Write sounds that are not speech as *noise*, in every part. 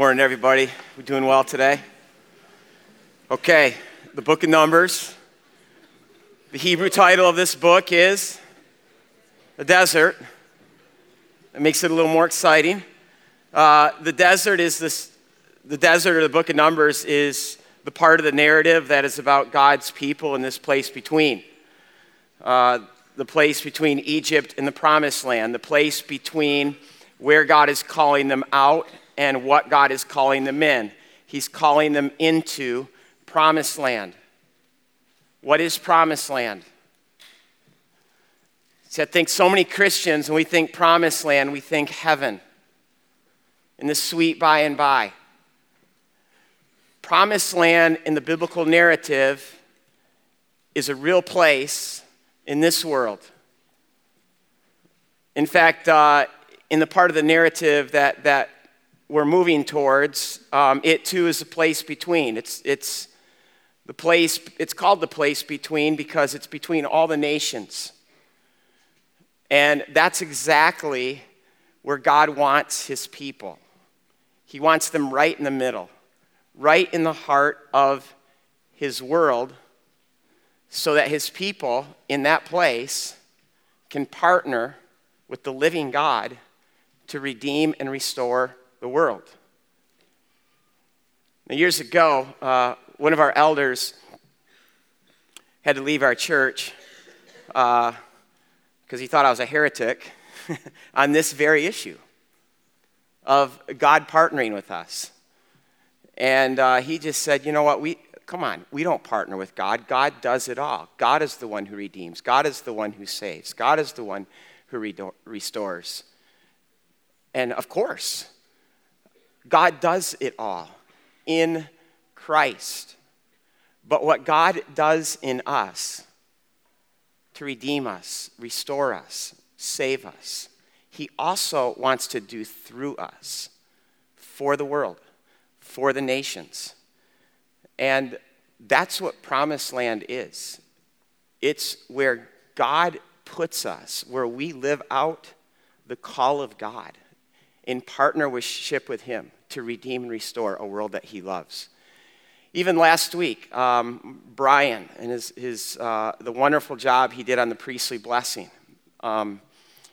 Morning, everybody. We're doing well today. Okay, the book of Numbers. The Hebrew title of this book is The Desert. It makes it a little more exciting. Uh, the desert is this, the desert or the book of Numbers is the part of the narrative that is about God's people in this place between. Uh, the place between Egypt and the promised land, the place between where God is calling them out and what God is calling them in. He's calling them into promised land. What is promised land? See, I think so many Christians, when we think promised land, we think heaven in the sweet by and by. Promised land in the biblical narrative is a real place in this world. In fact, uh, in the part of the narrative that, that we're moving towards, um, it too is a place between. It's, it's the place, it's called the place between because it's between all the nations. And that's exactly where God wants his people. He wants them right in the middle, right in the heart of his world, so that his people in that place can partner with the living God to redeem and restore the world. Now, years ago, uh, one of our elders had to leave our church because uh, he thought I was a heretic *laughs* on this very issue of God partnering with us. And uh, he just said, you know what, we, come on, we don't partner with God. God does it all. God is the one who redeems, God is the one who saves, God is the one who re- restores. And of course, God does it all in Christ. But what God does in us to redeem us, restore us, save us, He also wants to do through us for the world, for the nations. And that's what promised land is it's where God puts us, where we live out the call of God in partnership with Him to redeem and restore a world that He loves. Even last week, um, Brian and his, his, uh, the wonderful job he did on the priestly blessing. Um,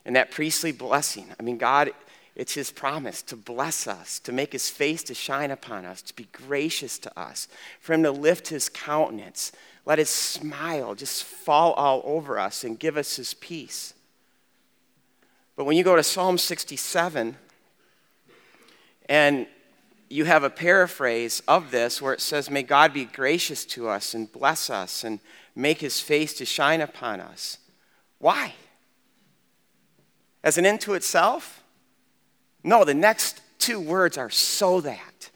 and that priestly blessing, I mean, God, it's His promise to bless us, to make His face to shine upon us, to be gracious to us, for Him to lift His countenance, let His smile just fall all over us and give us His peace. But when you go to Psalm 67, and you have a paraphrase of this where it says, May God be gracious to us and bless us and make his face to shine upon us. Why? As an end to itself? No, the next two words are so that.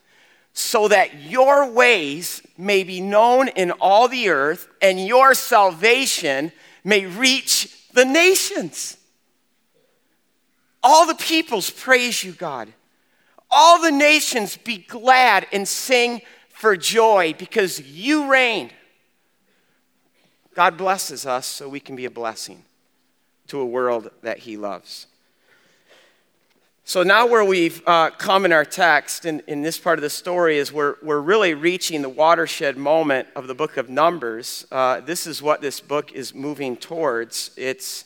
So that your ways may be known in all the earth and your salvation may reach the nations. All the peoples praise you, God. All the nations be glad and sing for joy because you reign. God blesses us so we can be a blessing to a world that He loves. So now, where we've uh, come in our text, in, in this part of the story, is we're, we're really reaching the watershed moment of the book of Numbers. Uh, this is what this book is moving towards it's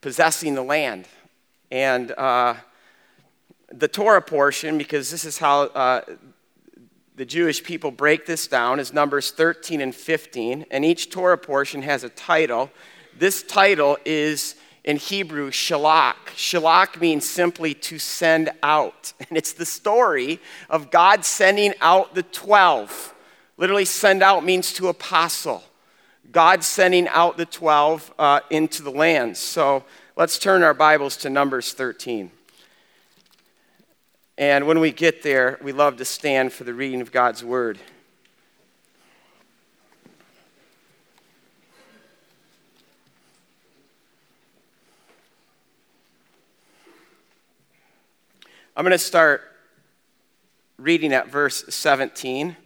possessing the land. And uh, the Torah portion, because this is how uh, the Jewish people break this down, is Numbers 13 and 15. And each Torah portion has a title. This title is in Hebrew, shalach. Shalach means simply to send out. *laughs* And it's the story of God sending out the 12. Literally, send out means to apostle. God sending out the 12 uh, into the land. So let's turn our Bibles to Numbers 13. And when we get there, we love to stand for the reading of God's word. I'm going to start reading at verse 17.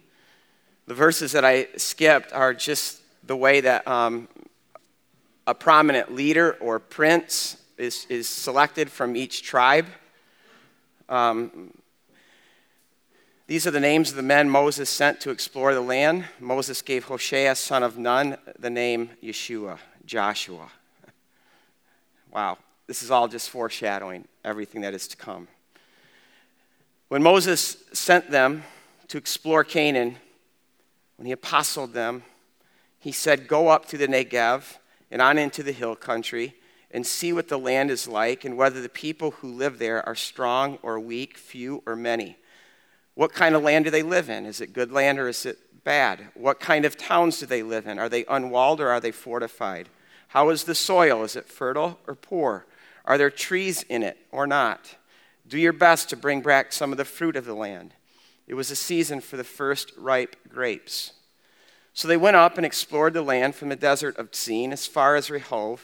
The verses that I skipped are just the way that um, a prominent leader or prince is, is selected from each tribe. Um, These are the names of the men Moses sent to explore the land. Moses gave Hoshea, son of Nun, the name Yeshua, Joshua. Wow, this is all just foreshadowing everything that is to come. When Moses sent them to explore Canaan, when he apostled them, he said, Go up to the Negev and on into the hill country and see what the land is like and whether the people who live there are strong or weak, few or many. What kind of land do they live in? Is it good land or is it bad? What kind of towns do they live in? Are they unwalled or are they fortified? How is the soil? Is it fertile or poor? Are there trees in it or not? Do your best to bring back some of the fruit of the land. It was a season for the first ripe grapes. So they went up and explored the land from the desert of Zin as far as Rehob,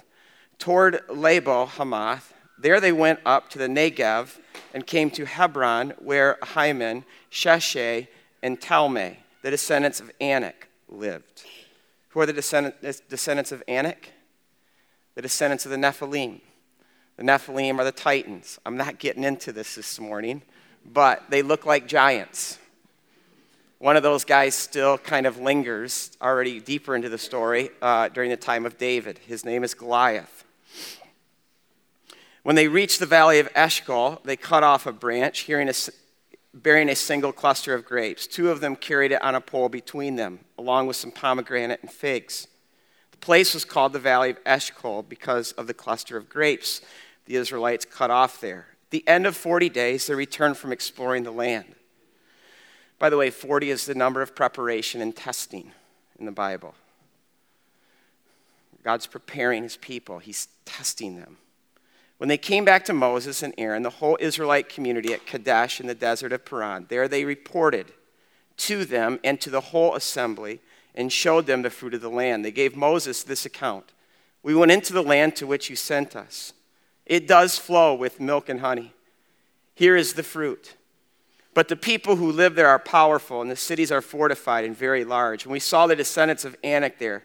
toward Lebo Hamath. There they went up to the Negev and came to Hebron, where Ahiman, Sheshai, and Talmai, the descendants of Anak, lived. Who are the descendants of Anak? The descendants of the Nephilim. The Nephilim are the Titans. I'm not getting into this this morning, but they look like giants. One of those guys still kind of lingers already deeper into the story uh, during the time of David. His name is Goliath. When they reached the valley of Eshcol, they cut off a branch, a, bearing a single cluster of grapes. Two of them carried it on a pole between them, along with some pomegranate and figs. The place was called the valley of Eshcol because of the cluster of grapes the Israelites cut off there. At the end of 40 days, they returned from exploring the land. By the way, 40 is the number of preparation and testing in the Bible. God's preparing his people, he's testing them. When they came back to Moses and Aaron, the whole Israelite community at Kadesh in the desert of Paran, there they reported to them and to the whole assembly and showed them the fruit of the land. They gave Moses this account We went into the land to which you sent us. It does flow with milk and honey. Here is the fruit. But the people who live there are powerful, and the cities are fortified and very large. And we saw the descendants of Anak there,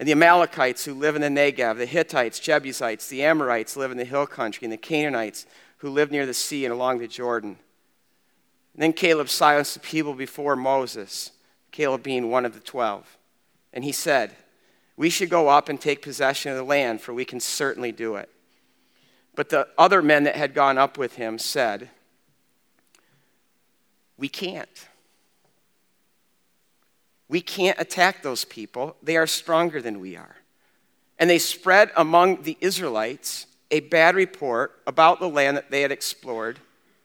and the Amalekites who live in the Negev, the Hittites, Jebusites, the Amorites live in the hill country, and the Canaanites who live near the sea and along the Jordan. And then Caleb silenced the people before Moses, Caleb being one of the twelve. And he said, We should go up and take possession of the land, for we can certainly do it. But the other men that had gone up with him said, We can't. We can't attack those people. They are stronger than we are. And they spread among the Israelites a bad report about the land that they had explored.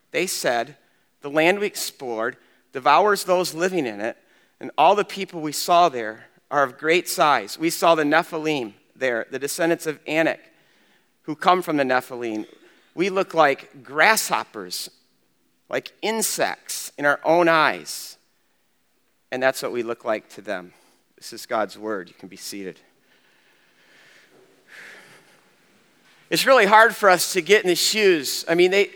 They said, The land we explored devours those living in it, and all the people we saw there are of great size. We saw the Nephilim there, the descendants of Anak who come from the Nephilim, we look like grasshoppers, like insects in our own eyes. And that's what we look like to them. This is God's word. You can be seated. It's really hard for us to get in the shoes. I mean, they,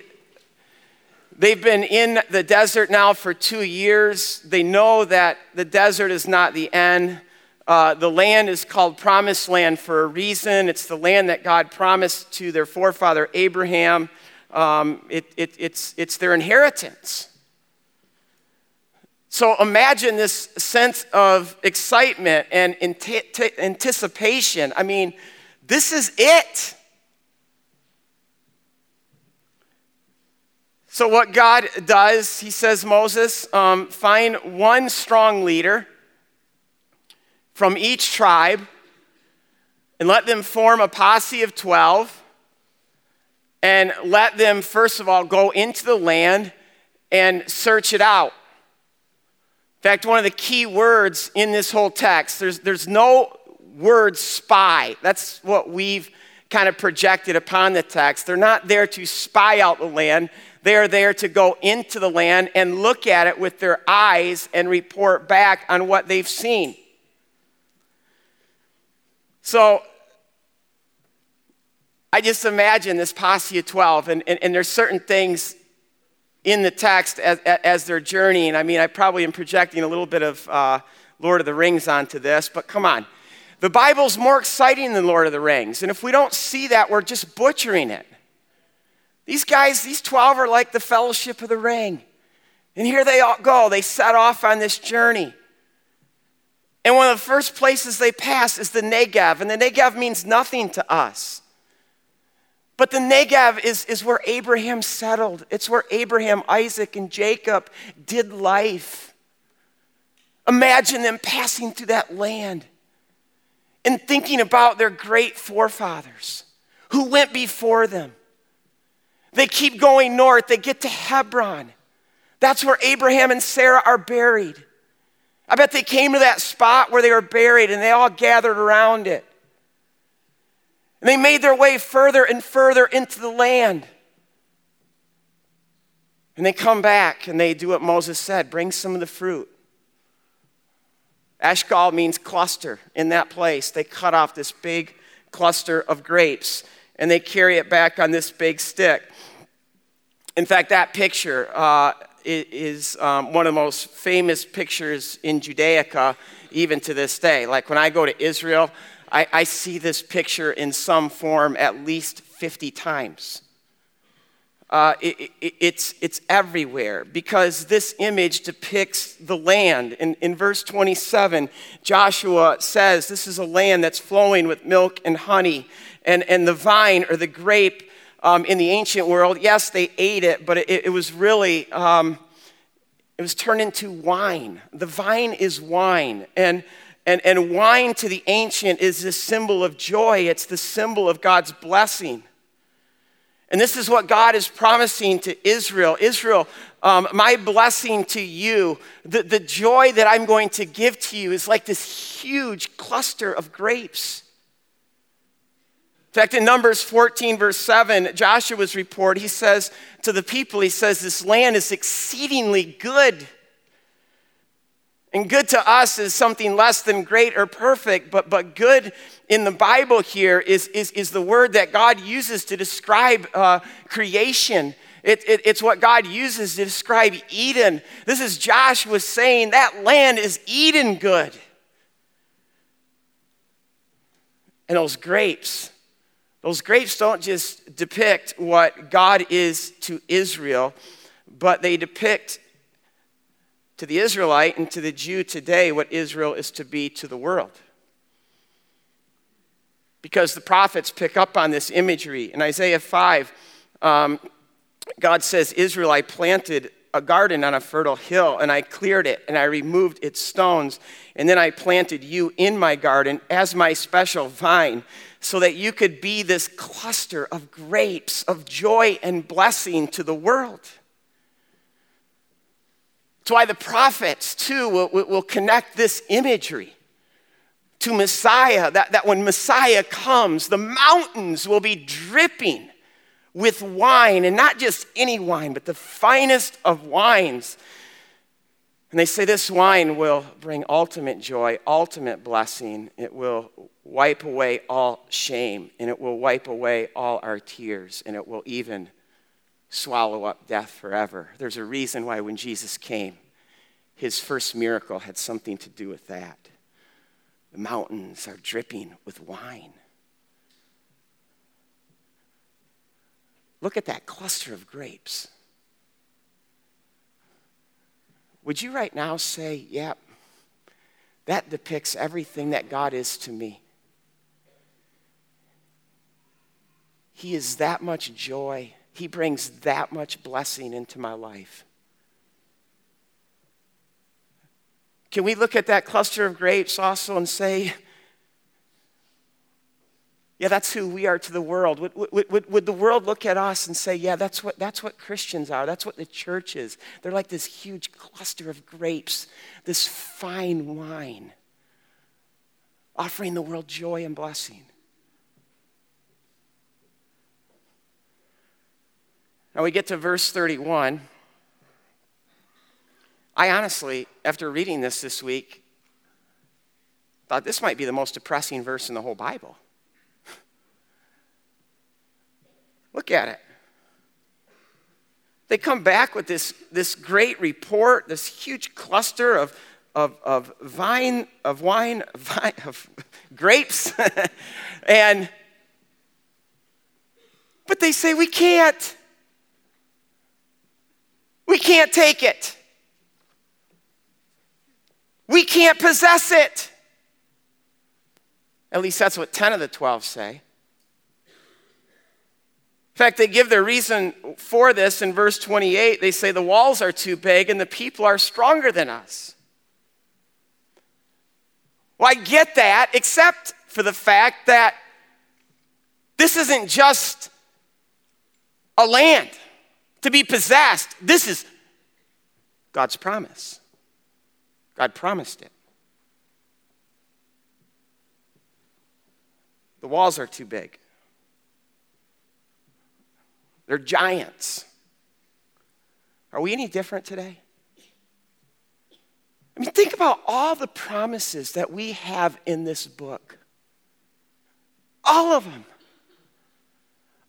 they've been in the desert now for two years. They know that the desert is not the end. Uh, the land is called Promised Land for a reason. It's the land that God promised to their forefather Abraham. Um, it, it, it's, it's their inheritance. So imagine this sense of excitement and anticipation. I mean, this is it. So, what God does, he says, Moses, um, find one strong leader from each tribe and let them form a posse of 12 and let them, first of all, go into the land and search it out. In fact, one of the key words in this whole text, there's, there's no word spy. That's what we've kind of projected upon the text. They're not there to spy out the land, they are there to go into the land and look at it with their eyes and report back on what they've seen. So I just imagine this posse of 12, and, and, and there's certain things in the text as, as they're journeying. I mean, I probably am projecting a little bit of uh, Lord of the Rings onto this, but come on. The Bible's more exciting than Lord of the Rings, and if we don't see that, we're just butchering it. These guys, these 12 are like the fellowship of the ring. And here they all go. They set off on this journey. And one of the first places they pass is the Negev. And the Negev means nothing to us. But the Negev is, is where Abraham settled. It's where Abraham, Isaac, and Jacob did life. Imagine them passing through that land and thinking about their great forefathers who went before them. They keep going north, they get to Hebron. That's where Abraham and Sarah are buried. I bet they came to that spot where they were buried and they all gathered around it. And they made their way further and further into the land. And they come back and they do what Moses said bring some of the fruit. Eshcol means cluster in that place. They cut off this big cluster of grapes and they carry it back on this big stick. In fact, that picture uh, is um, one of the most famous pictures in Judaica, even to this day. Like when I go to Israel, I, I see this picture in some form at least 50 times. Uh, it, it, it's, it's everywhere because this image depicts the land. In, in verse 27, Joshua says this is a land that's flowing with milk and honey, and, and the vine or the grape um, in the ancient world, yes, they ate it, but it, it was really, um, it was turned into wine. The vine is wine. And and, and wine to the ancient is the symbol of joy, it's the symbol of God's blessing. And this is what God is promising to Israel. Israel, um, my blessing to you, the, the joy that I'm going to give to you is like this huge cluster of grapes. In fact, in Numbers 14, verse 7, Joshua's report, he says to the people, he says, This land is exceedingly good. And good to us is something less than great or perfect, but, but good in the Bible here is, is, is the word that God uses to describe uh, creation. It, it, it's what God uses to describe Eden. This is Joshua saying that land is Eden good. And those grapes, those grapes don't just depict what God is to Israel, but they depict to the Israelite and to the Jew today what Israel is to be to the world. Because the prophets pick up on this imagery. In Isaiah 5, um, God says, Israel, I planted a garden on a fertile hill, and I cleared it, and I removed its stones, and then I planted you in my garden as my special vine, so that you could be this cluster of grapes of joy and blessing to the world. That's why the prophets, too, will, will connect this imagery to Messiah, that, that when Messiah comes, the mountains will be dripping with wine, and not just any wine, but the finest of wines. And they say this wine will bring ultimate joy, ultimate blessing. It will wipe away all shame, and it will wipe away all our tears, and it will even swallow up death forever. There's a reason why when Jesus came, his first miracle had something to do with that. The mountains are dripping with wine. Look at that cluster of grapes. Would you right now say, yep, yeah, that depicts everything that God is to me? He is that much joy he brings that much blessing into my life. Can we look at that cluster of grapes also and say, yeah, that's who we are to the world. Would, would, would, the world look at us and say, yeah, that's what, that's what Christians are. That's what the church is. They're like this huge cluster of grapes, this fine wine, offering the world joy and blessing. Now we get to verse 31. I honestly, after reading this this week, thought this might be the most depressing verse in the whole Bible. *laughs* Look at it. They come back with this, this great report, this huge cluster of, of, of vine, of wine, *laughs* vine, of grapes, *laughs* and but they say we can't. We can't take it. We can't possess it. At least that's what 10 of the 12 say. In fact, they give their reason for this in verse 28. They say the walls are too big and the people are stronger than us. Well, I get that, except for the fact that this isn't just a land to be possessed. This is God's promise. God promised it. The walls are too big. They're giants. Are we any different today? I mean, think about all the promises that we have in this book. All of them.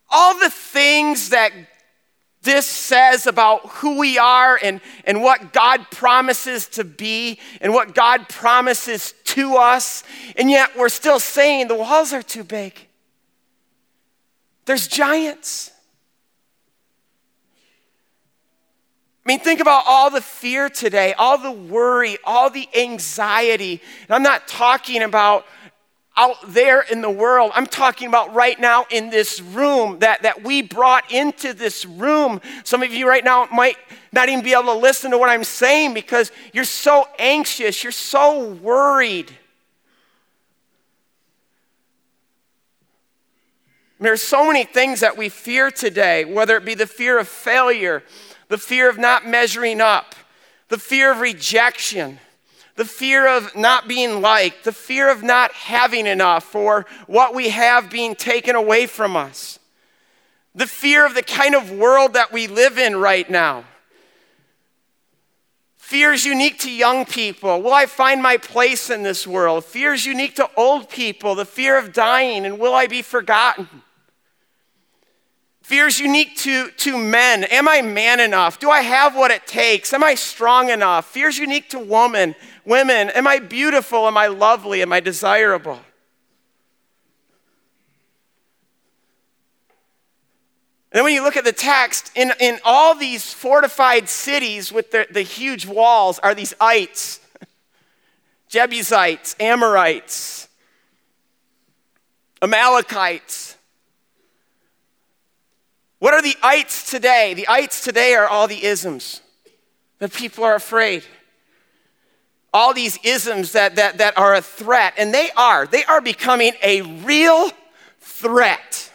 All the things that this says about who we are and, and what God promises to be and what God promises to us. And yet we're still saying the walls are too big. There's giants. I mean, think about all the fear today, all the worry, all the anxiety. And I'm not talking about out there in the world. I'm talking about right now in this room that, that we brought into this room. Some of you right now might not even be able to listen to what I'm saying because you're so anxious, you're so worried. There's so many things that we fear today, whether it be the fear of failure, the fear of not measuring up, the fear of rejection the fear of not being liked, the fear of not having enough, or what we have being taken away from us, the fear of the kind of world that we live in right now. Fear is unique to young people. Will I find my place in this world? Fear is unique to old people. The fear of dying, and will I be forgotten? Fear is unique to, to men. Am I man enough? Do I have what it takes? Am I strong enough? Fear is unique to woman, women. Am I beautiful? Am I lovely? Am I desirable? And then when you look at the text, in, in all these fortified cities with the, the huge walls are these ites, Jebusites, Amorites, Amalekites. What are the ites today? The ites today are all the isms that people are afraid. All these isms that, that, that are a threat, and they are. They are becoming a real threat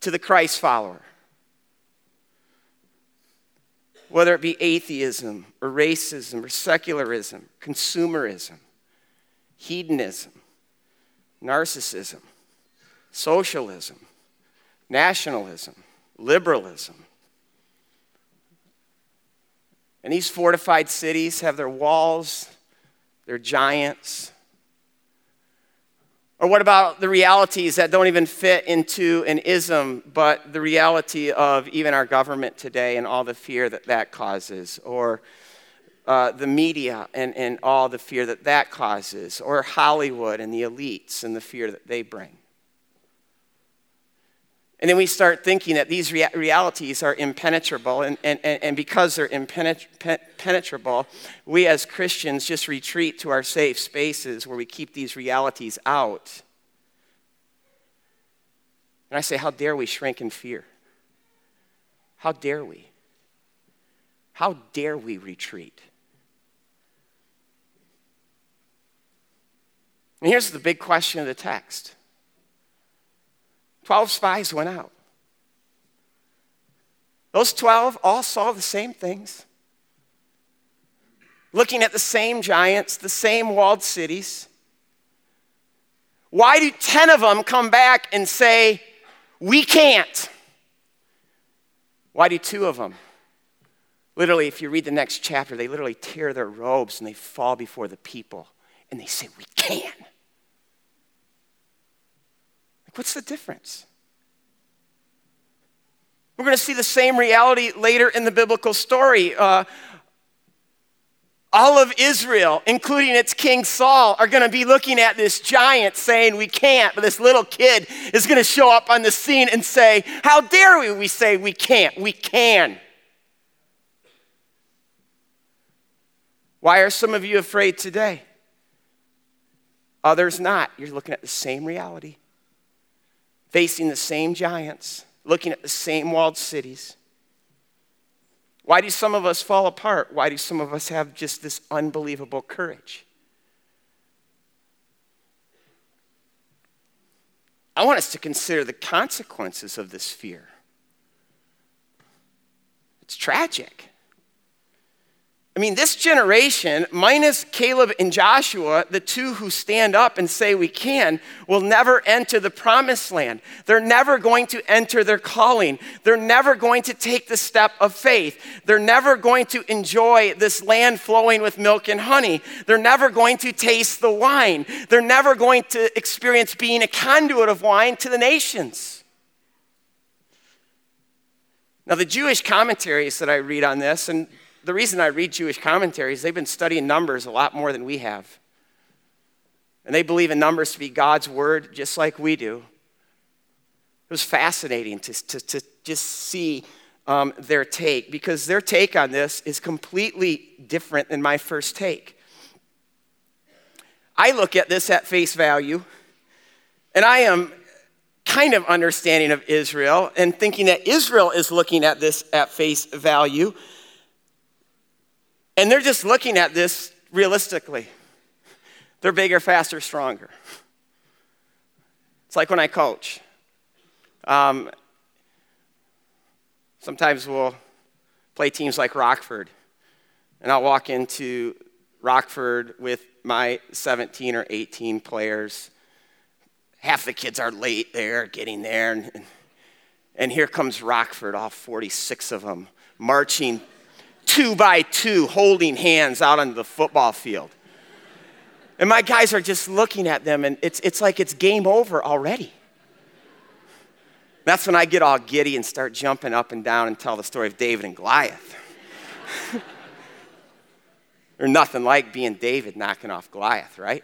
to the Christ follower. Whether it be atheism or racism or secularism, consumerism, hedonism, narcissism socialism, nationalism, liberalism. And these fortified cities have their walls, their giants. Or what about the realities that don't even fit into an ism, but the reality of even our government today and all the fear that that causes? Or uh, the media and, and all the fear that that causes? Or Hollywood and the elites and the fear that they bring? And then we start thinking that these rea- realities are impenetrable. And, and, and because they're impenetrable, we as Christians just retreat to our safe spaces where we keep these realities out. And I say, how dare we shrink in fear? How dare we? How dare we retreat? And here's the big question of the text 12 spies went out. Those 12 all saw the same things, looking at the same giants, the same walled cities. Why do 10 of them come back and say, We can't? Why do two of them? Literally, if you read the next chapter, they literally tear their robes and they fall before the people and they say, We can. What's the difference? We're going to see the same reality later in the biblical story. Uh, all of Israel, including its king Saul, are going to be looking at this giant saying, We can't. But this little kid is going to show up on the scene and say, How dare we? We say, We can't. We can. Why are some of you afraid today? Others not. You're looking at the same reality, facing the same giants, looking at the same walled cities. Why do some of us fall apart? Why do some of us have just this unbelievable courage? I want us to consider the consequences of this fear. It's tragic. I mean, this generation, minus Caleb and Joshua, the two who stand up and say we can, will never enter the promised land. They're never going to enter their calling. They're never going to take the step of faith. They're never going to enjoy this land flowing with milk and honey. They're never going to taste the wine. They're never going to experience being a conduit of wine to the nations. Now, the Jewish commentaries that I read on this, and the reason I read Jewish commentaries, they've been studying numbers a lot more than we have. And they believe in numbers to be God's word just like we do. It was fascinating to, to, to just see um, their take because their take on this is completely different than my first take. I look at this at face value, and I am kind of understanding of Israel and thinking that Israel is looking at this at face value. And they're just looking at this realistically. They're bigger, faster, stronger. It's like when I coach. Um, sometimes we'll play teams like Rockford, and I'll walk into Rockford with my 17 or 18 players. Half the kids are late there, getting there, and, and here comes Rockford, all 46 of them, marching two by two holding hands out on the football field. And my guys are just looking at them, and it's, it's like it's game over already. That's when I get all giddy and start jumping up and down and tell the story of David and Goliath. *laughs* There's nothing like being David knocking off Goliath, right?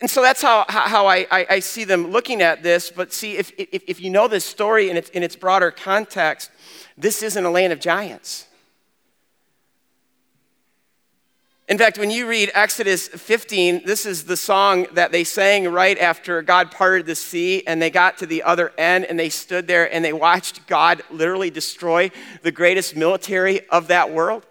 And so that's how, how I, I, see them looking at this. But see, if, if, if you know this story in its, in its broader context, this isn't a land of giants. In fact, when you read Exodus 15, this is the song that they sang right after God parted the sea and they got to the other end and they stood there and they watched God literally destroy the greatest military of that world.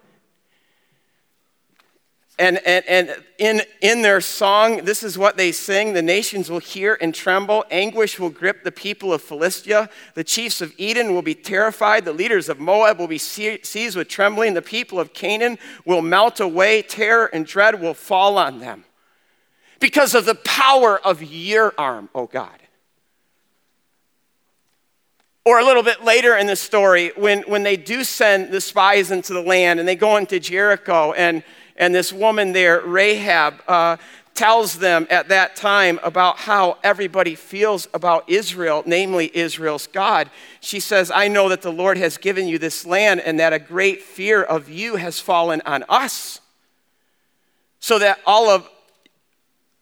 And, and, and in, in their song, this is what they sing The nations will hear and tremble. Anguish will grip the people of Philistia. The chiefs of Edom will be terrified. The leaders of Moab will be seized with trembling. The people of Canaan will melt away. Terror and dread will fall on them because of the power of your arm, O oh God. Or a little bit later in the story, when, when they do send the spies into the land and they go into Jericho and and this woman there, Rahab, uh, tells them at that time about how everybody feels about Israel, namely Israel's God. She says, I know that the Lord has given you this land and that a great fear of you has fallen on us. So that all of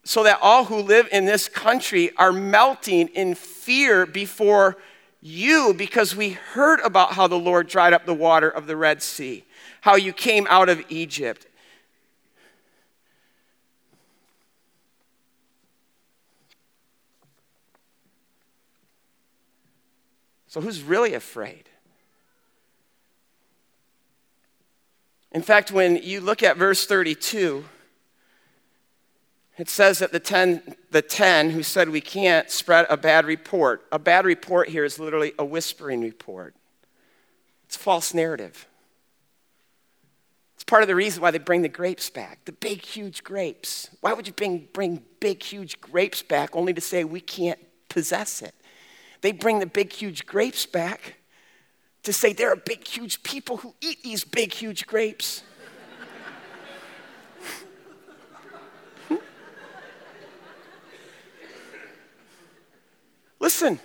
so that all who live in this country are melting in fear before you because we heard about how the Lord dried up the water of the Red Sea, how you came out of Egypt So, who's really afraid? In fact, when you look at verse 32, it says that the 10, the 10 who said we can't spread a bad report. A bad report here is literally a whispering report, it's false narrative. It's part of the reason why they bring the grapes back, the big, huge grapes. Why would you bring, bring big, huge grapes back only to say we can't possess it? They bring the big, huge grapes back to say there are big, huge people who eat these big, huge grapes. *laughs* Listen,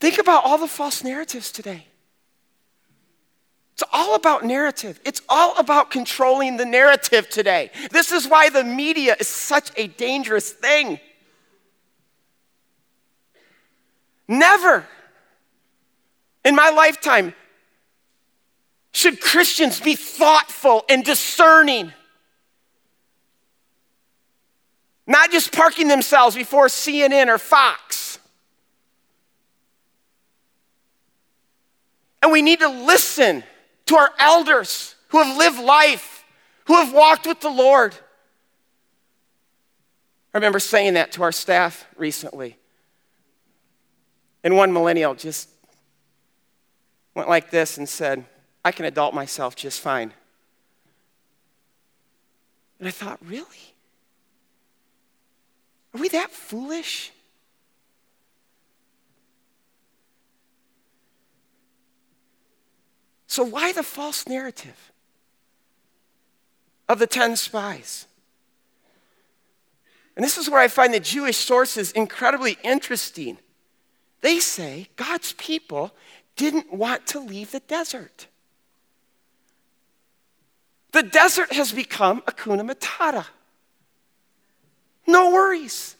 think about all the false narratives today. It's all about narrative. It's all about controlling the narrative today. This is why the media is such a dangerous thing. Never in my lifetime should Christians be thoughtful and discerning? Not just parking themselves before CNN or Fox. And we need to listen to our elders who have lived life, who have walked with the Lord. I remember saying that to our staff recently. And one millennial just went like this and said, I can adult myself just fine. And I thought, really? Are we that foolish? So, why the false narrative of the 10 spies? And this is where I find the Jewish sources incredibly interesting. They say God's people didn't want to leave the desert. The desert has become Hakuna Matata. No worries.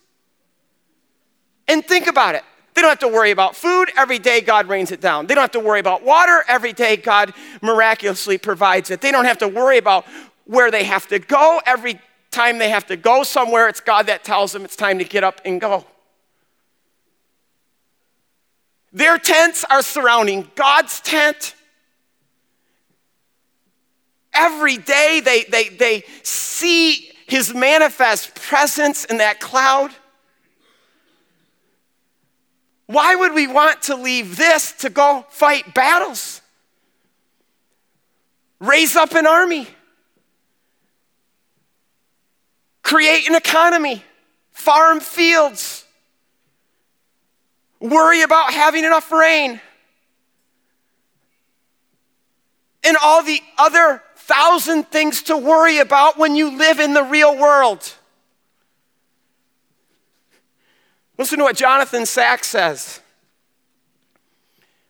And think about it. They don't have to worry about food. Every day, God rains it down. They don't have to worry about water. Every day, God miraculously provides it. They don't have to worry about where they have to go. Every time they have to go somewhere, it's God that tells them it's time to get up and go. Their tents are surrounding God's tent every day they, they, they see his manifest presence in that cloud. Why would we want to leave this to go fight battles? Raise up an army, create an economy, farm fields, worry about having enough rain, and all the other thousand things to worry about when you live in the real world. Listen to what Jonathan Sacks says.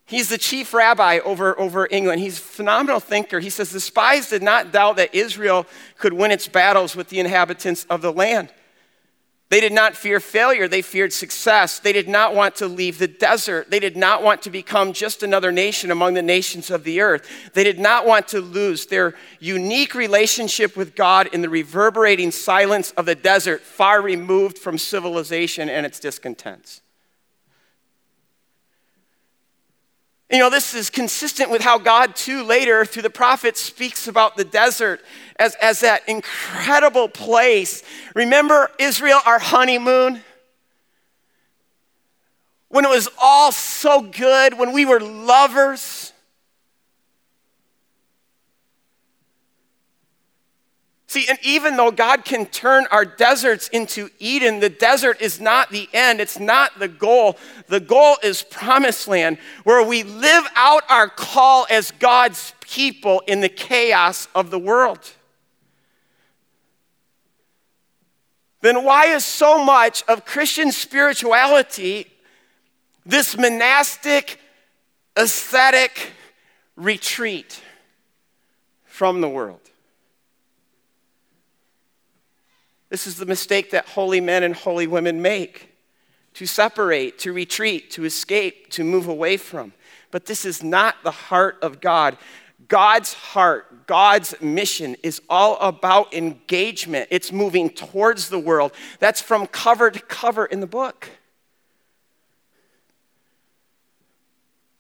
He's the chief rabbi over, over England. He's a phenomenal thinker. He says the spies did not doubt that Israel could win its battles with the inhabitants of the land. They did not fear failure, they feared success. They did not want to leave the desert. They did not want to become just another nation among the nations of the earth. They did not want to lose their unique relationship with God in the reverberating silence of the desert, far removed from civilization and its discontents. You know, this is consistent with how God, too, later through the prophets, speaks about the desert as, as that incredible place. Remember Israel, our honeymoon? When it was all so good, when we were lovers. See, and even though God can turn our deserts into Eden, the desert is not the end, it's not the goal. The goal is promised land, where we live out our call as God's people in the chaos of the world. Then why is so much of Christian spirituality this monastic, ascetic retreat from the world? This is the mistake that holy men and holy women make to separate, to retreat, to escape, to move away from. But this is not the heart of God. God's heart, God's mission is all about engagement. It's moving towards the world. That's from cover to cover in the book.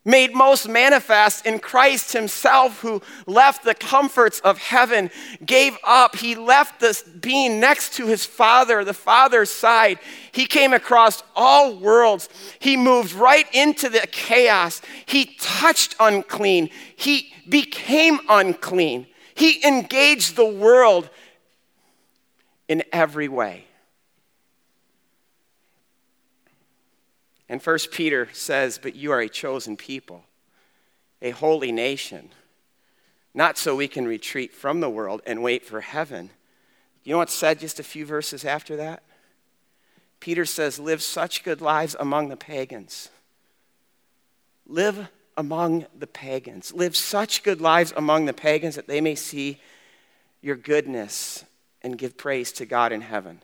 made most manifest in Christ Himself, who left the comforts of heaven, gave up. He left this being next to His Father, the Father's side. He came across all worlds. He moved right into the chaos. He touched unclean. He became unclean. He engaged the world in every way. And First Peter says, But you are a chosen people, a holy nation, not so we can retreat from the world and wait for heaven. You know what's said just a few verses after that? Peter says, Live such good lives among the pagans. Live among the pagans. Live such good lives among the pagans that they may see your goodness and give praise to God in heaven.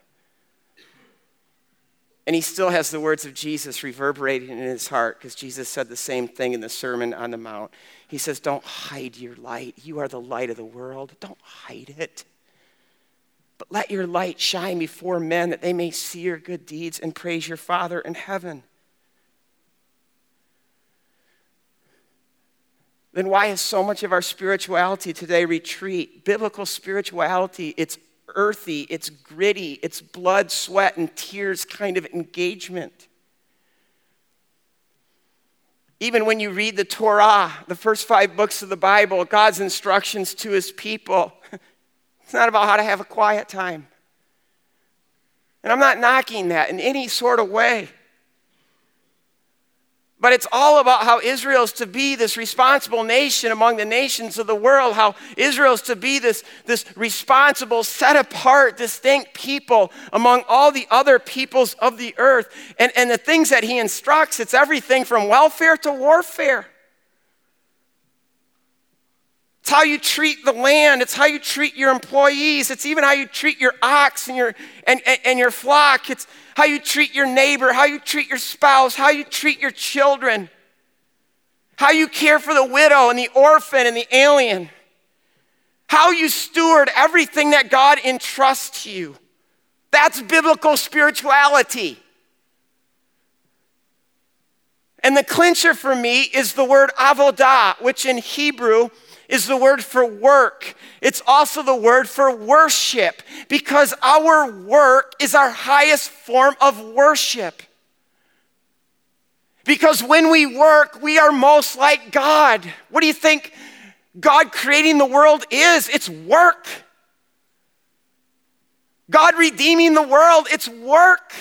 And he still has the words of Jesus reverberating in his heart because Jesus said the same thing in the Sermon on the Mount. He says, Don't hide your light. You are the light of the world. Don't hide it. But let your light shine before men that they may see your good deeds and praise your Father in heaven. Then why is so much of our spirituality today retreat? Biblical spirituality, it's earthy, it's gritty, it's blood, sweat, and tears kind of engagement. Even when you read the Torah, the first five books of the Bible, God's instructions to his people, *laughs* it's not about how to have a quiet time. And I'm not knocking that in any sort of way. But it's all about how Israel's to be this responsible nation among the nations of the world, how Israel's to be this, this responsible, set apart, distinct people among all the other peoples of the earth. And, and the things that he instructs, it's everything from welfare to warfare. It's how you treat the land. It's how you treat your employees. It's even how you treat your ox and your, and, and, and, your flock. It's how you treat your neighbor, how you treat your spouse, how you treat your children, how you care for the widow and the orphan and the alien, how you steward everything that God entrusts to you. That's biblical spirituality. And the clincher for me is the word avodah, which in Hebrew is the word for work. It's also the word for worship because our work is our highest form of worship. Because when we work, we are most like God. What do you think God creating the world is? It's work. God redeeming the world, it's work.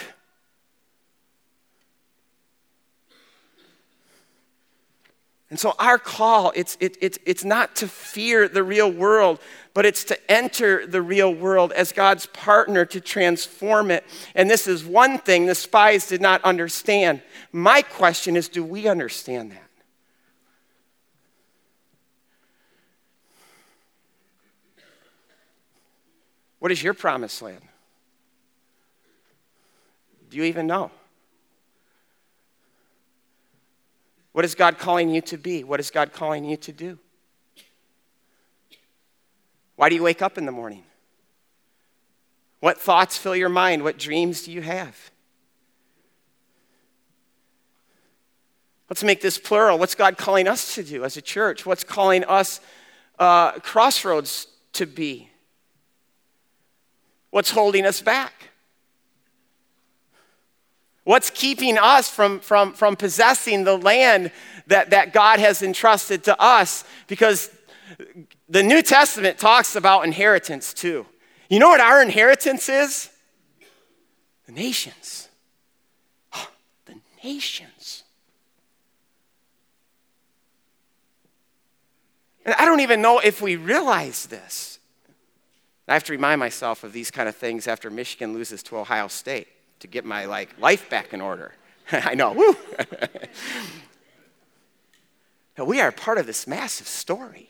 And so our call, it's, it, it, it's not to fear the real world, but it's to enter the real world as God's partner to transform it. And this is one thing the spies did not understand. My question is do we understand that? What is your promised land? Do you even know? What is God calling you to be? What is God calling you to do? Why do you wake up in the morning? What thoughts fill your mind? What dreams do you have? Let's make this plural. What's God calling us to do as a church? What's calling us uh, crossroads to be? What's holding us back? What's keeping us from, from, from possessing the land that, that God has entrusted to us? Because the New Testament talks about inheritance too. You know what our inheritance is? The nations. the nations. And I don't even know if we realize this. I have to remind myself of these kind of things after Michigan loses to Ohio State to get my like life back in order. *laughs* I know, *laughs* we are part of this massive story.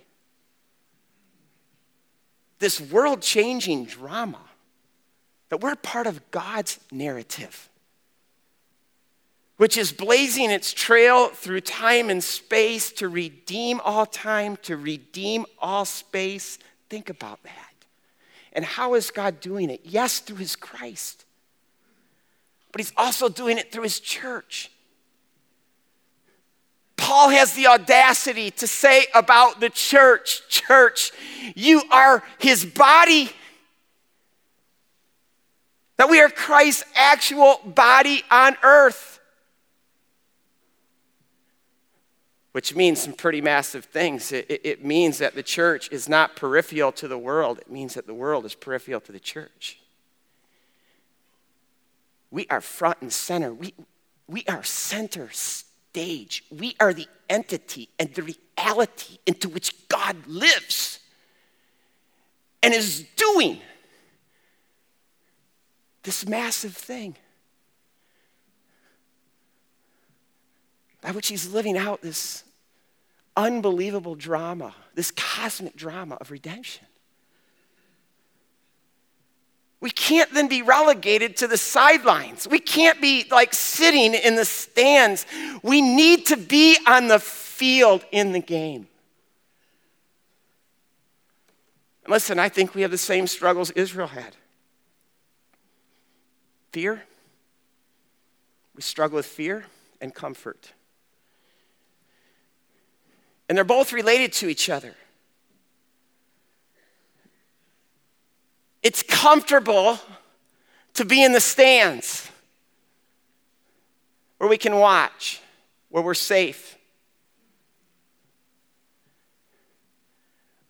This world changing drama that we're part of God's narrative, which is blazing its trail through time and space to redeem all time, to redeem all space. Think about that. And how is God doing it? Yes, through his Christ but he's also doing it through his church. Paul has the audacity to say about the church, church, you are his body. That we are Christ's actual body on earth. Which means some pretty massive things. It, it, it means that the church is not peripheral to the world, it means that the world is peripheral to the church. We are front and center. We, we are center stage. We are the entity and the reality into which God lives and is doing this massive thing by which He's living out this unbelievable drama, this cosmic drama of redemption. We can't then be relegated to the sidelines. We can't be like sitting in the stands. We need to be on the field in the game. Listen, I think we have the same struggles Israel had fear. We struggle with fear and comfort. And they're both related to each other. It's comfortable to be in the stands where we can watch, where we're safe.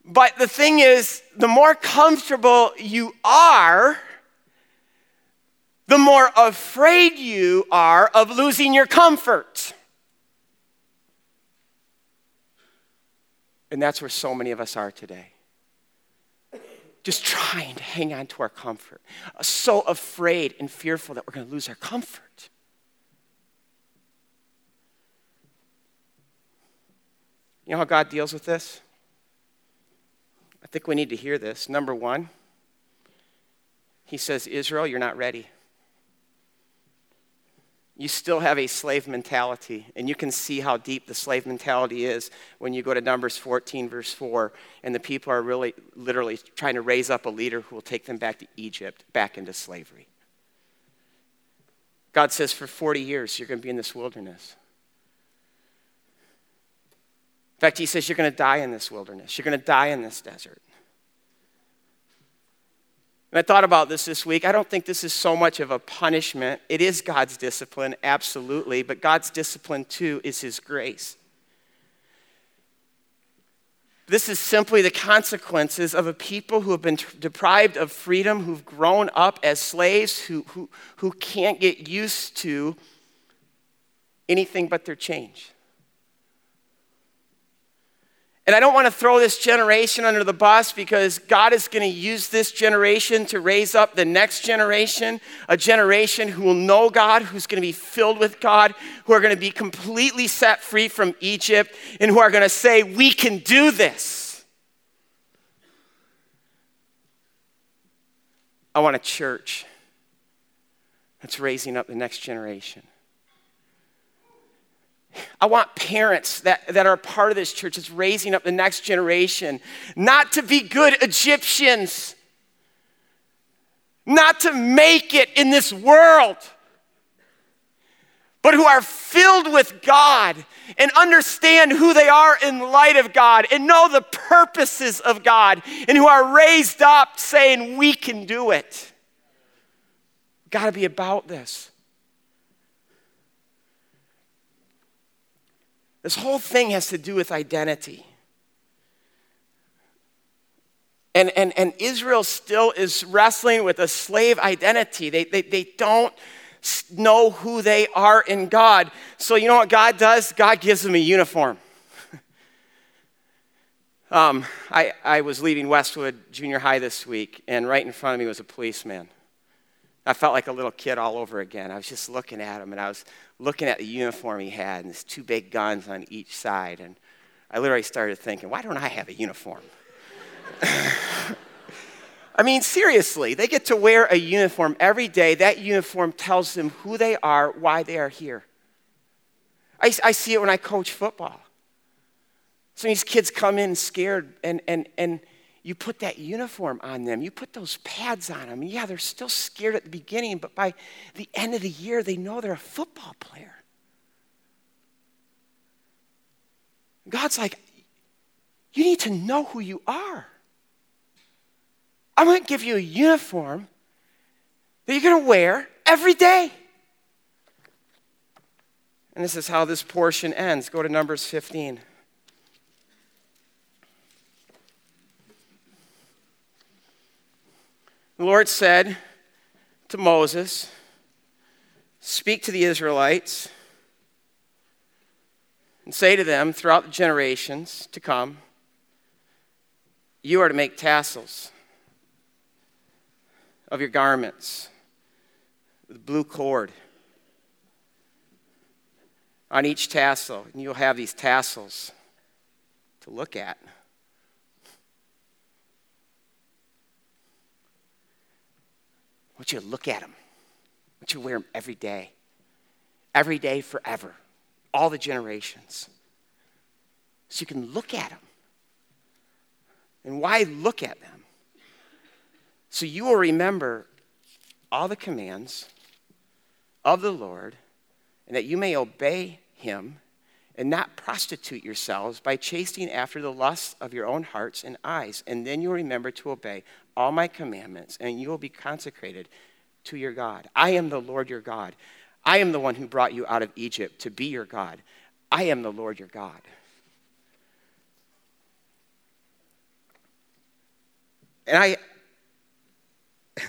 But the thing is, the more comfortable you are, the more afraid you are of losing your comfort. And that's where so many of us are today just trying to hang on to our comfort, so afraid and fearful that we're going to lose our comfort. You know how God deals with this? I think we need to hear this. Number one, He says, Israel, you're not ready you still have a slave mentality. And you can see how deep the slave mentality is when you go to Numbers 14, verse 4, and the people are really, literally trying to raise up a leader who will take them back to Egypt, back into slavery. God says, for 40 years, you're going to be in this wilderness. In fact, He says, you're going to die in this wilderness, you're going to die in this desert. And I thought about this this week. I don't think this is so much of a punishment. It is God's discipline, absolutely, but God's discipline too is His grace. This is simply the consequences of a people who have been t- deprived of freedom, who've grown up as slaves, who, who, who can't get used to anything but their change. And I don't want to throw this generation under the bus because God is going to use this generation to raise up the next generation, a generation who will know God, who's going to be filled with God, who are going to be completely set free from Egypt, and who are going to say, We can do this. I want a church that's raising up the next generation. I want parents that, that are part of this church that's raising up the next generation not to be good Egyptians, not to make it in this world, but who are filled with God and understand who they are in light of God and know the purposes of God and who are raised up saying, We can do it. Got to be about this. This whole thing has to do with identity. And, and, and Israel still is wrestling with a slave identity. They, they, they don't know who they are in God. So, you know what God does? God gives them a uniform. *laughs* um, I, I was leaving Westwood Junior High this week, and right in front of me was a policeman. I felt like a little kid all over again. I was just looking at him, and I was looking at the uniform he had and his two big guns on each side. And I literally started thinking, why don't I have a uniform? *laughs* I mean, seriously, they get to wear a uniform every day. That uniform tells them who they are, why they are here. I, I see it when I coach football. Of these kids come in scared, and, and, and you put that uniform on them, you put those pads on them. Yeah, they're still scared at the beginning, but by the end of the year, they know they're a football player. God's like, you need to know who you are. I'm going to give you a uniform that you're going to wear every day. And this is how this portion ends. Go to Numbers 15. The Lord said to Moses, Speak to the Israelites and say to them throughout the generations to come, You are to make tassels of your garments with blue cord on each tassel, and you'll have these tassels to look at. Want you to look at them. I want you to wear them every day, every day forever, all the generations. So you can look at them. And why look at them? So you will remember all the commands of the Lord, and that you may obey him and not prostitute yourselves by chasing after the lusts of your own hearts and eyes. And then you'll remember to obey all my commandments, and you will be consecrated to your God. I am the Lord your God. I am the one who brought you out of Egypt to be your God. I am the Lord your God. And I, *laughs*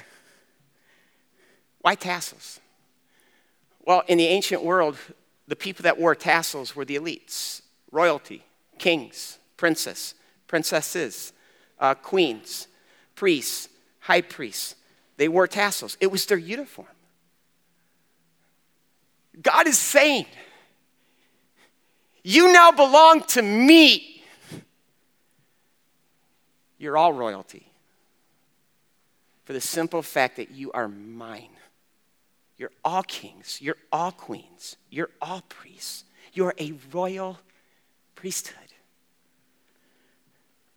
why tassels? Well, in the ancient world, the people that wore tassels were the elites royalty, kings, princess, princesses, uh, queens, priests, high priests. They wore tassels, it was their uniform. God is saying, You now belong to me. You're all royalty for the simple fact that you are mine. You're all kings. You're all queens. You're all priests. You're a royal priesthood.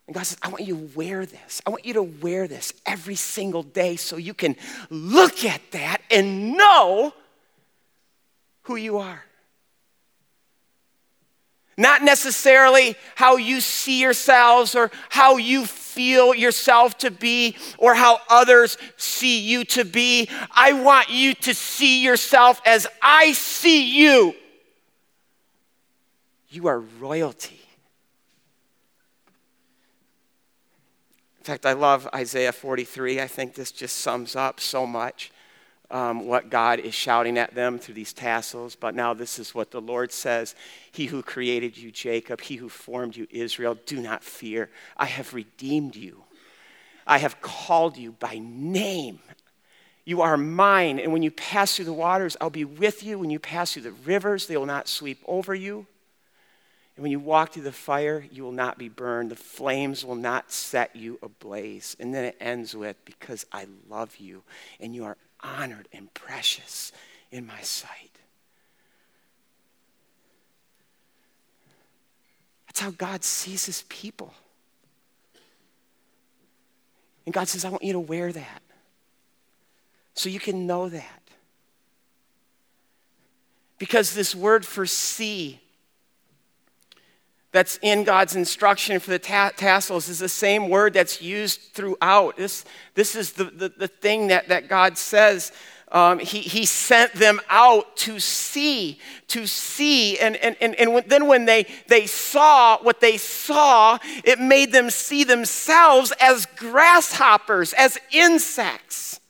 And God says, I want you to wear this. I want you to wear this every single day so you can look at that and know who you are. Not necessarily how you see yourselves or how you feel yourself to be or how others see you to be. I want you to see yourself as I see you. You are royalty. In fact, I love Isaiah 43. I think this just sums up so much um, what God is shouting at them through these tassels. But now, this is what the Lord says He who created you, Jacob, He who formed you, Israel, do not fear. I have redeemed you, I have called you by name. You are mine, and when you pass through the waters, I'll be with you. When you pass through the rivers, they will not sweep over you. And when you walk through the fire, you will not be burned. The flames will not set you ablaze. And then it ends with, Because I love you, and you are honored and precious in my sight. That's how God sees his people. And God says, I want you to wear that so you can know that. Because this word for see that's in God's instruction for the ta- tassels is the same word that's used throughout. This, this is the, the, the thing that, that God says. Um, he, he sent them out to see, to see. And, and, and, and then when they, they saw what they saw, it made them see themselves as grasshoppers, as insects.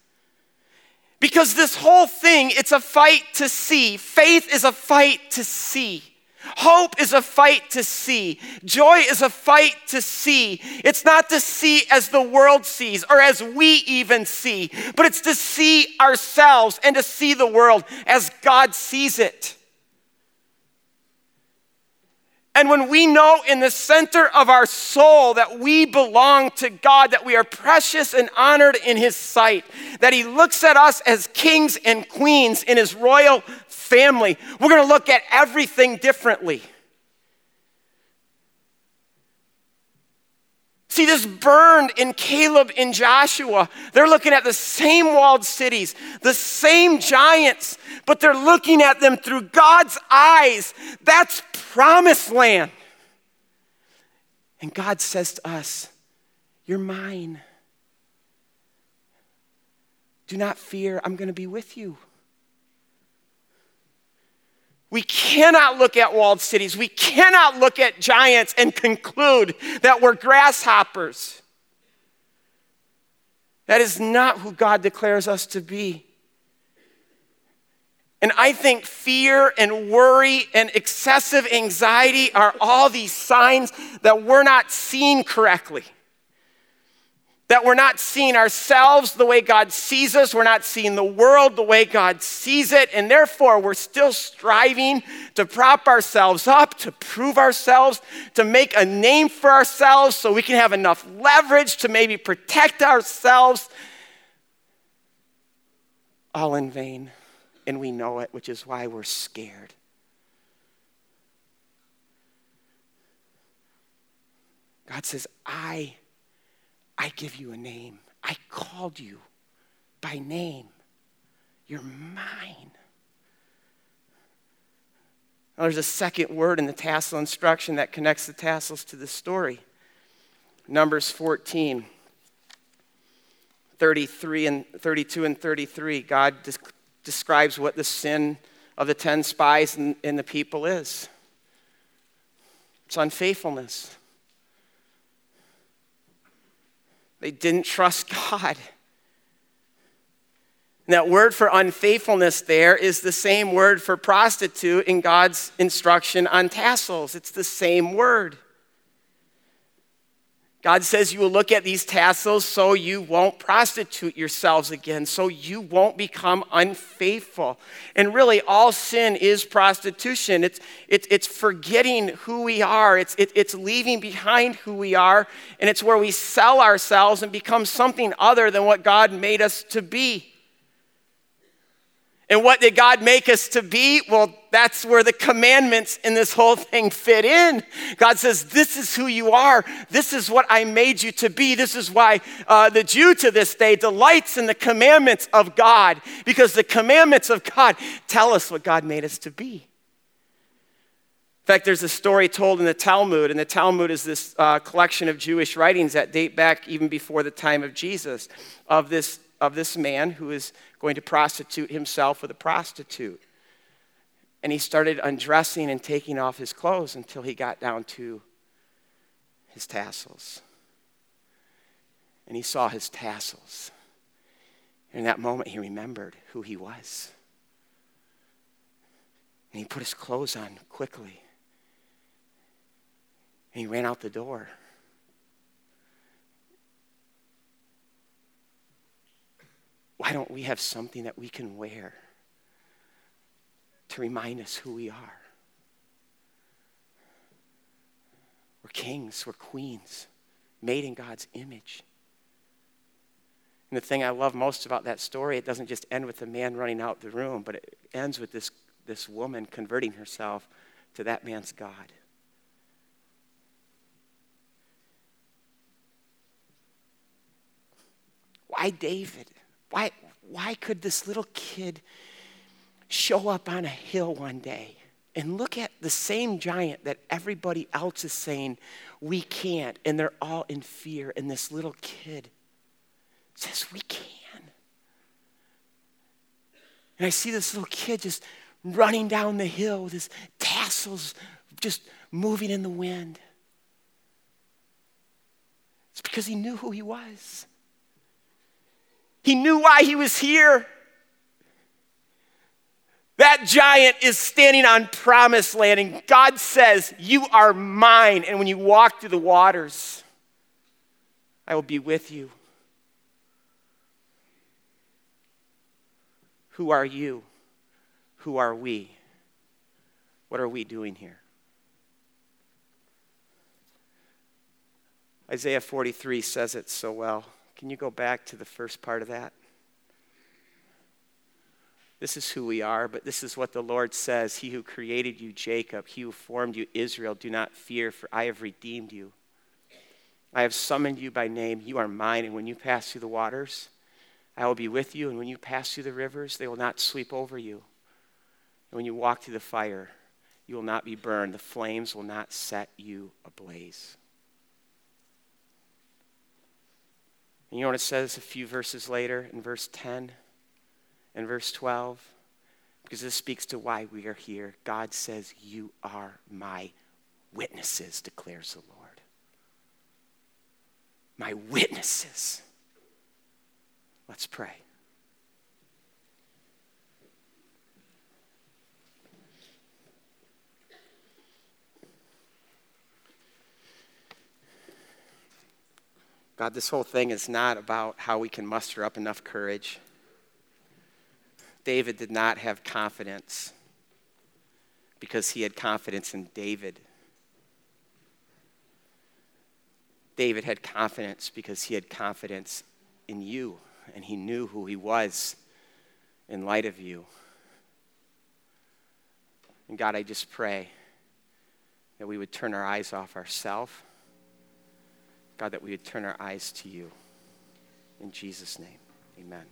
Because this whole thing, it's a fight to see. Faith is a fight to see. Hope is a fight to see. Joy is a fight to see. It's not to see as the world sees or as we even see, but it's to see ourselves and to see the world as God sees it. And when we know in the center of our soul that we belong to God, that we are precious and honored in His sight, that He looks at us as kings and queens in His royal family, we're going to look at everything differently. See, this burned in Caleb and Joshua. They're looking at the same walled cities, the same giants, but they're looking at them through God's eyes. That's promised land. And God says to us, You're mine. Do not fear, I'm going to be with you. We cannot look at walled cities. We cannot look at giants and conclude that we're grasshoppers. That is not who God declares us to be. And I think fear and worry and excessive anxiety are all these signs that we're not seeing correctly. That we're not seeing ourselves the way God sees us. We're not seeing the world the way God sees it. And therefore, we're still striving to prop ourselves up, to prove ourselves, to make a name for ourselves so we can have enough leverage to maybe protect ourselves. all in vain, and we know it, which is why we're scared. God says, I, I give you a name. I called you by name. You're mine. Now, there's a second word in the tassel instruction that connects the tassels to the story. Numbers 14, 33 and 32 and 33. God describes what the sin of the 10 spies and, and the people is. It's unfaithfulness. They didn't trust *laughs* God. And that word for unfaithfulness there is the same word for prostitute in God's instruction on tassels. It's the same word. God says you will look at these tassels so you won't prostitute yourselves again, so you won't become unfaithful. And really, all sin is prostitution. It's, it's, it's forgetting who we are, it's, it, it's leaving behind who we are, and it's where we sell ourselves and become something other than what God made us to be. And what did God make us to be? Well, that's where the commandments in this whole thing fit in. God says, This is who you are. This is what I made you to be. This is why uh, the Jew to this day delights in the commandments of God, because the commandments of God tell us what God made us to be. In fact, there's a story told in the Talmud, and the Talmud is this uh, collection of Jewish writings that date back even before the time of Jesus, of this, of this man who is going to prostitute himself with a prostitute. And he started undressing and taking off his clothes until he got down to his tassels. And he saw his tassels. And in that moment, he remembered who he was. And he put his clothes on quickly. And he ran out the door. Why don't we have something that we can wear to remind us who we are? We're kings, we're queens, made in God's image. And the thing I love most about that story, it doesn't just end with the man running out the room, but it ends with this, this woman converting herself to that man's God. Why David? Why, why could this little kid show up on a hill one day and look at the same giant that everybody else is saying we can't, and they're all in fear, and this little kid says we can. And I see this little kid just running down the hill with his tassels just moving in the wind. It's because he knew who he was. He knew why he was here. That giant is standing on promised land, and God says, You are mine. And when you walk through the waters, I will be with you. Who are you? Who are we? What are we doing here? Isaiah 43 says it so well. Can you go back to the first part of that? This is who we are, but this is what the Lord says He who created you, Jacob, he who formed you, Israel, do not fear, for I have redeemed you. I have summoned you by name. You are mine, and when you pass through the waters, I will be with you, and when you pass through the rivers, they will not sweep over you. And when you walk through the fire, you will not be burned. The flames will not set you ablaze. And you know what it says a few verses later in verse 10 and verse 12? Because this speaks to why we are here. God says, You are my witnesses, declares the Lord. My witnesses. Let's pray. God, this whole thing is not about how we can muster up enough courage. David did not have confidence because he had confidence in David. David had confidence because he had confidence in you and he knew who he was in light of you. And God, I just pray that we would turn our eyes off ourselves. God, that we would turn our eyes to you. In Jesus' name, amen.